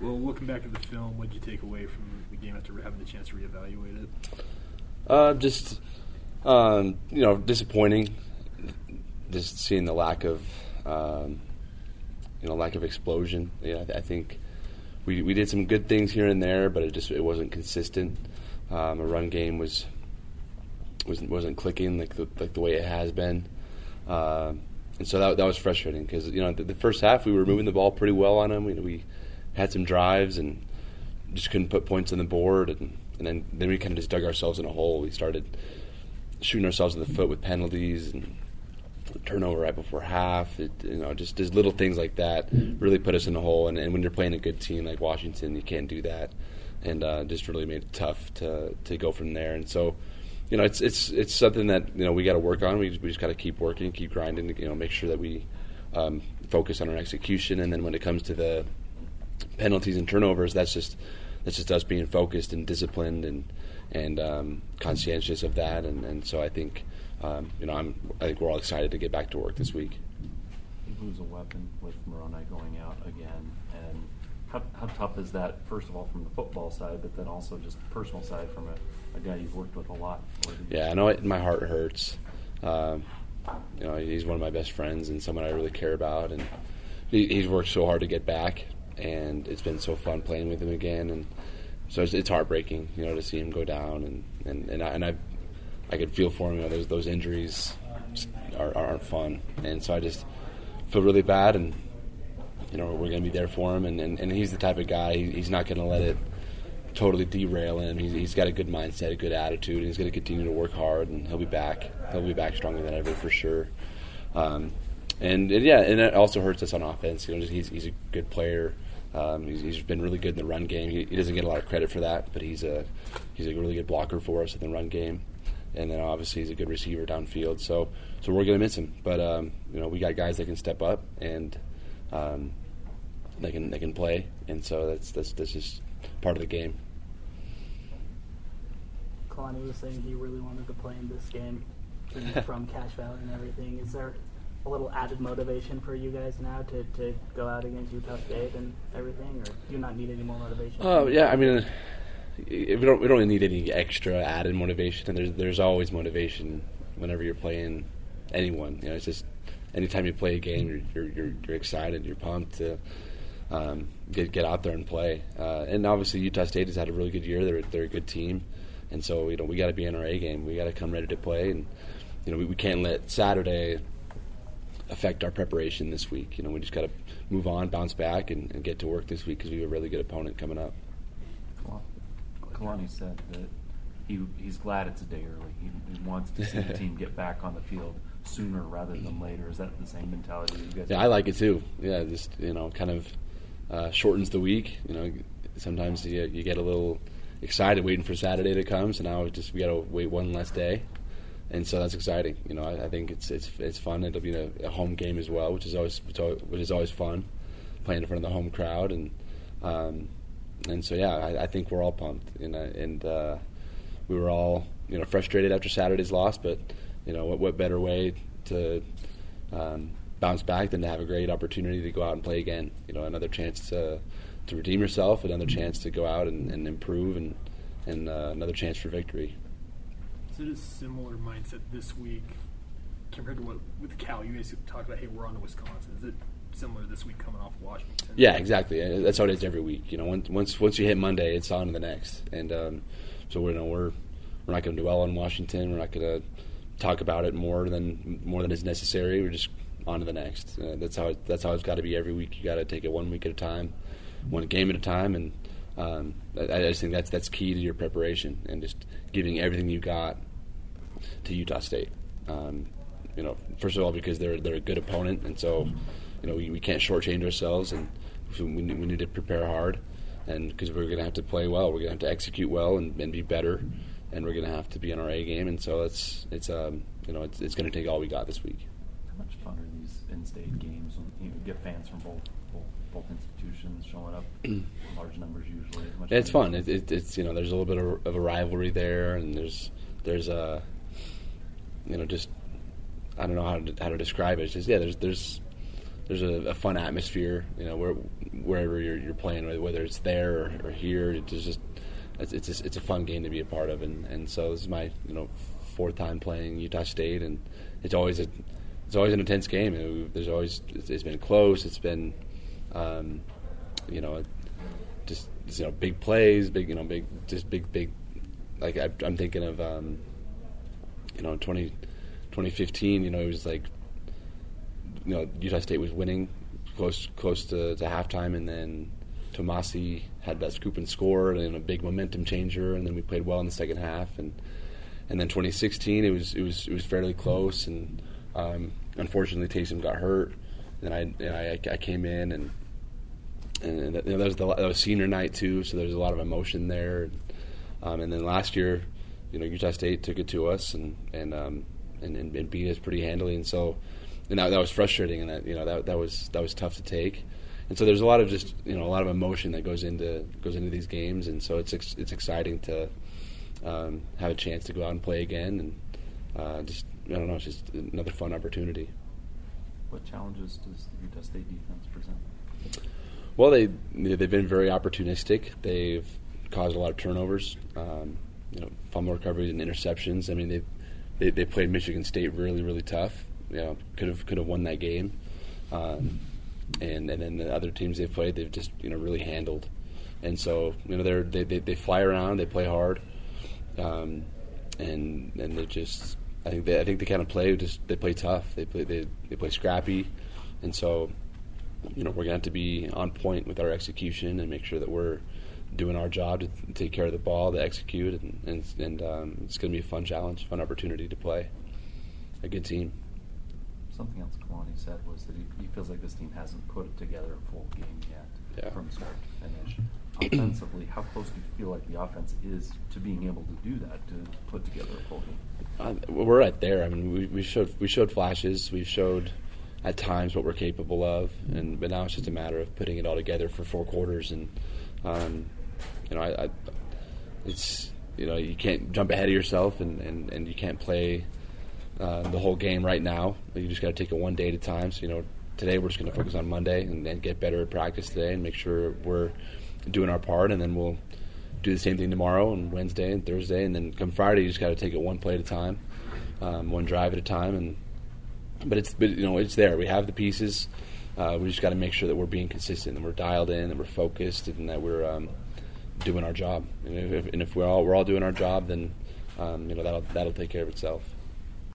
Well, looking back at the film, what did you take away from the game after having the chance to reevaluate it? Uh, just um, you know, disappointing. Just seeing the lack of um, you know lack of explosion. Yeah, I, think we we did some good things here and there, but it just it wasn't consistent. Um, a run game was wasn't wasn't clicking like the, like the way it has been. Uh, and so that, that was frustrating because you know the, the, first half we were moving the ball pretty well on them. We, we had some drives and just couldn't put points on the board, and, and then then we kind of just dug ourselves in a hole. We started shooting ourselves in the foot with penalties and turnover right before half. It, you know, just just little things like that really put us in a hole. And, and, when you're playing a good team like Washington, you can't do that, and uh, just really made it tough to to go from there. And so, you know, it's it's it's something that you know we got to work on. We just, we just got to keep working, keep grinding. You know, make sure that we um, focus on our execution. And then when it comes to the penalties and turnovers, that's just that's just us being focused and disciplined and and um, conscientious of that. And, and so I think um, you know I'm I think we're all excited to get back to work this week. Lose a weapon with Moroni going out again, and how, how tough is that? First of all, from the football side, but then also just personal side from a, a guy you've worked with a lot. Yeah, I know it, my heart hurts. Um, you know, he's one of my best friends and someone I really care about, and he, he's worked so hard to get back, and it's been so fun playing with him again, and so it's, it's heartbreaking, you know, to see him go down, and and and I, and I, I could feel for him. You know, those those injuries are, aren't fun, and so I just feel really bad, and you know, we're going to be there for him, and, and and he's the type of guy he's not going to let it totally derail him. He's, he's got a good mindset, a good attitude, and he's going to continue to work hard, and he'll be back. He'll be back stronger than ever for sure. Um, and, and, yeah, and it also hurts us on offense. You know, he's he's a good player. Um, he's, he's been really good in the run game. He, he, doesn't get a lot of credit for that, but he's a he's a really good blocker for us in the run game, and then obviously he's a good receiver downfield. So so we're going to miss him, but um, you know we got guys that can step up and um, they can they can play, and so that's that's that's just part of the game. Kalani was saying he really wanted to play in this game from Cache Valley and everything. Is there a little added motivation for you guys now to, to go out against Utah State and everything, or do you not need any more motivation? Oh uh, yeah, I mean, we don't we don't need any extra added motivation, and there's there's always motivation whenever you're playing anyone. You know, it's just anytime you play a game, you're you're, you're, you're excited, you're pumped to um, get get out there and play. Uh, and obviously, Utah State has had a really good year. They're they're a good team, and so you know we got to be in our A game. We got to come ready to play, and you know we, we can't let Saturday affect our preparation this week. You know, we just got to move on, bounce back, and, and, get to work this week because we have a really good opponent coming up. Well, Kalani said that he he's glad it's a day early. He, he wants to see the team get back on the field sooner rather than later. Is that the same mentality you guys? Yeah, have? I like it too. Yeah, just you know, kind of uh, shortens the week. You know, sometimes you, you get a little excited waiting for Saturday to come. So now we just we got to wait one less day and so that's exciting. You know, I, I think it's it's it's fun. It'll be a, a, home game as well, which is always which is always fun, playing in front of the home crowd, and um, and so yeah, I, I, think we're all pumped. You know, and uh, we were all you know frustrated after Saturday's loss, but you know what what better way to um, bounce back than to have a great opportunity to go out and play again. You know, another chance to to redeem yourself, another chance to go out and, and improve, and and uh, another chance for victory it a similar mindset this week compared to what with Cal? You guys talk about, hey, we're on to Wisconsin. Is it similar this week coming off Washington? Yeah, exactly. Uh, that's how it is every week. You know, once once once you hit Monday, it's on to the next. And um, so we're you know we're we're not going to dwell on Washington. We're not going to talk about it more than more than is necessary. We're just on to the next. Uh, that's how it, that's how it's got to be every week. You got to take it one week at a time, one game at a time, and um, I, I just think that's that's key to your preparation and just giving everything you got to Utah State. Um, you know, first of all because they're they're a good opponent, and so you know we, we can't shortchange ourselves, and we, we need to prepare hard, and because we're going to have to play well, we're going to have to execute well and, and be better, and we're going to have to be in our A game, and so it's it's um you know it's, it's going to take all we got this week. How much fun are these in-state games when you get fans from both both, both institutions showing up large numbers usually? it's fun. It, it, it's you know there's a little bit of, of a rivalry there, and there's there's a you know, just I don't know how to, how to describe it. It's just yeah, there's there's there's a, a fun atmosphere. You know, where, wherever you're, you're playing, whether it's there or, or here, it's just it's it's a, it's a fun game to be a part of. And, and so this is my you know fourth time playing Utah State, and it's always a it's always an intense game. It, there's always it's, it's been close. It's been um, you know just you know big plays, big you know big just big big like I, am thinking of um, you know 20, 2015. You know it was like you know Utah State was winning close close to, to halftime, and then Tomasi had that scoop and score and a big momentum changer, and then we played well in the second half, and and then 2016 it was it was it was fairly close, and um, unfortunately Taysom got hurt, and I and I, I came in and and that, you know, that was the, that was senior night too, so there's a lot of emotion there. Um, and then last year, you know, Utah State took it to us and and um, and, and, and, beat us pretty handily, and so and that, that was frustrating, and that you know that that was that was tough to take. And so there's a lot of just you know a lot of emotion that goes into goes into these games, and so it's ex- it's exciting to um, have a chance to go out and play again, and uh, just I don't know, it's just another fun opportunity. What challenges does the Utah State defense present? Well, they they've been very opportunistic. They've caused a lot of turnovers, um, you know, fumble recoveries and interceptions. I mean, they, they they played Michigan State really really tough. You know, could have could have won that game. Um, and and then the other teams they've played, they've just you know really handled. And so you know they're, they they, they fly around, they play hard, um, and and they just I think they I think they kind of play just they play tough. They play they they play scrappy, and so you know we're going to have to be on point with our execution and make sure that we're doing our job to take care of the ball, to execute, and and, and um, it's going to be a fun challenge, fun opportunity to play a good team. Something else Kalani said was that he, he feels like this team hasn't put it together a full game yet yeah. from start to finish. Offensively, how close do you feel like the offense is to being able to do that, to put together a full game? Uh, we're right there. I mean, we, we showed we showed flashes. We showed at times what we're capable of, and but now it's just a matter of putting it all together for four quarters. And um, you know, I, I, it's you know you can't jump ahead of yourself, and, and, and you can't play uh, the whole game right now. You just got to take it one day at a time. So you know, today we're just going to focus on Monday and, and get better at practice today, and make sure we're doing our part, and then we'll do the same thing tomorrow and Wednesday and Thursday, and then come Friday, you just got to take it one play at a time, um, one drive at a time, and but it's but you know it's there. We have the pieces. Uh, we just got to make sure that we're being consistent and we're dialed in and we're focused and that we're um, doing our job. And if, and if, we're all we're all doing our job, then um, you know that'll that'll take care of itself.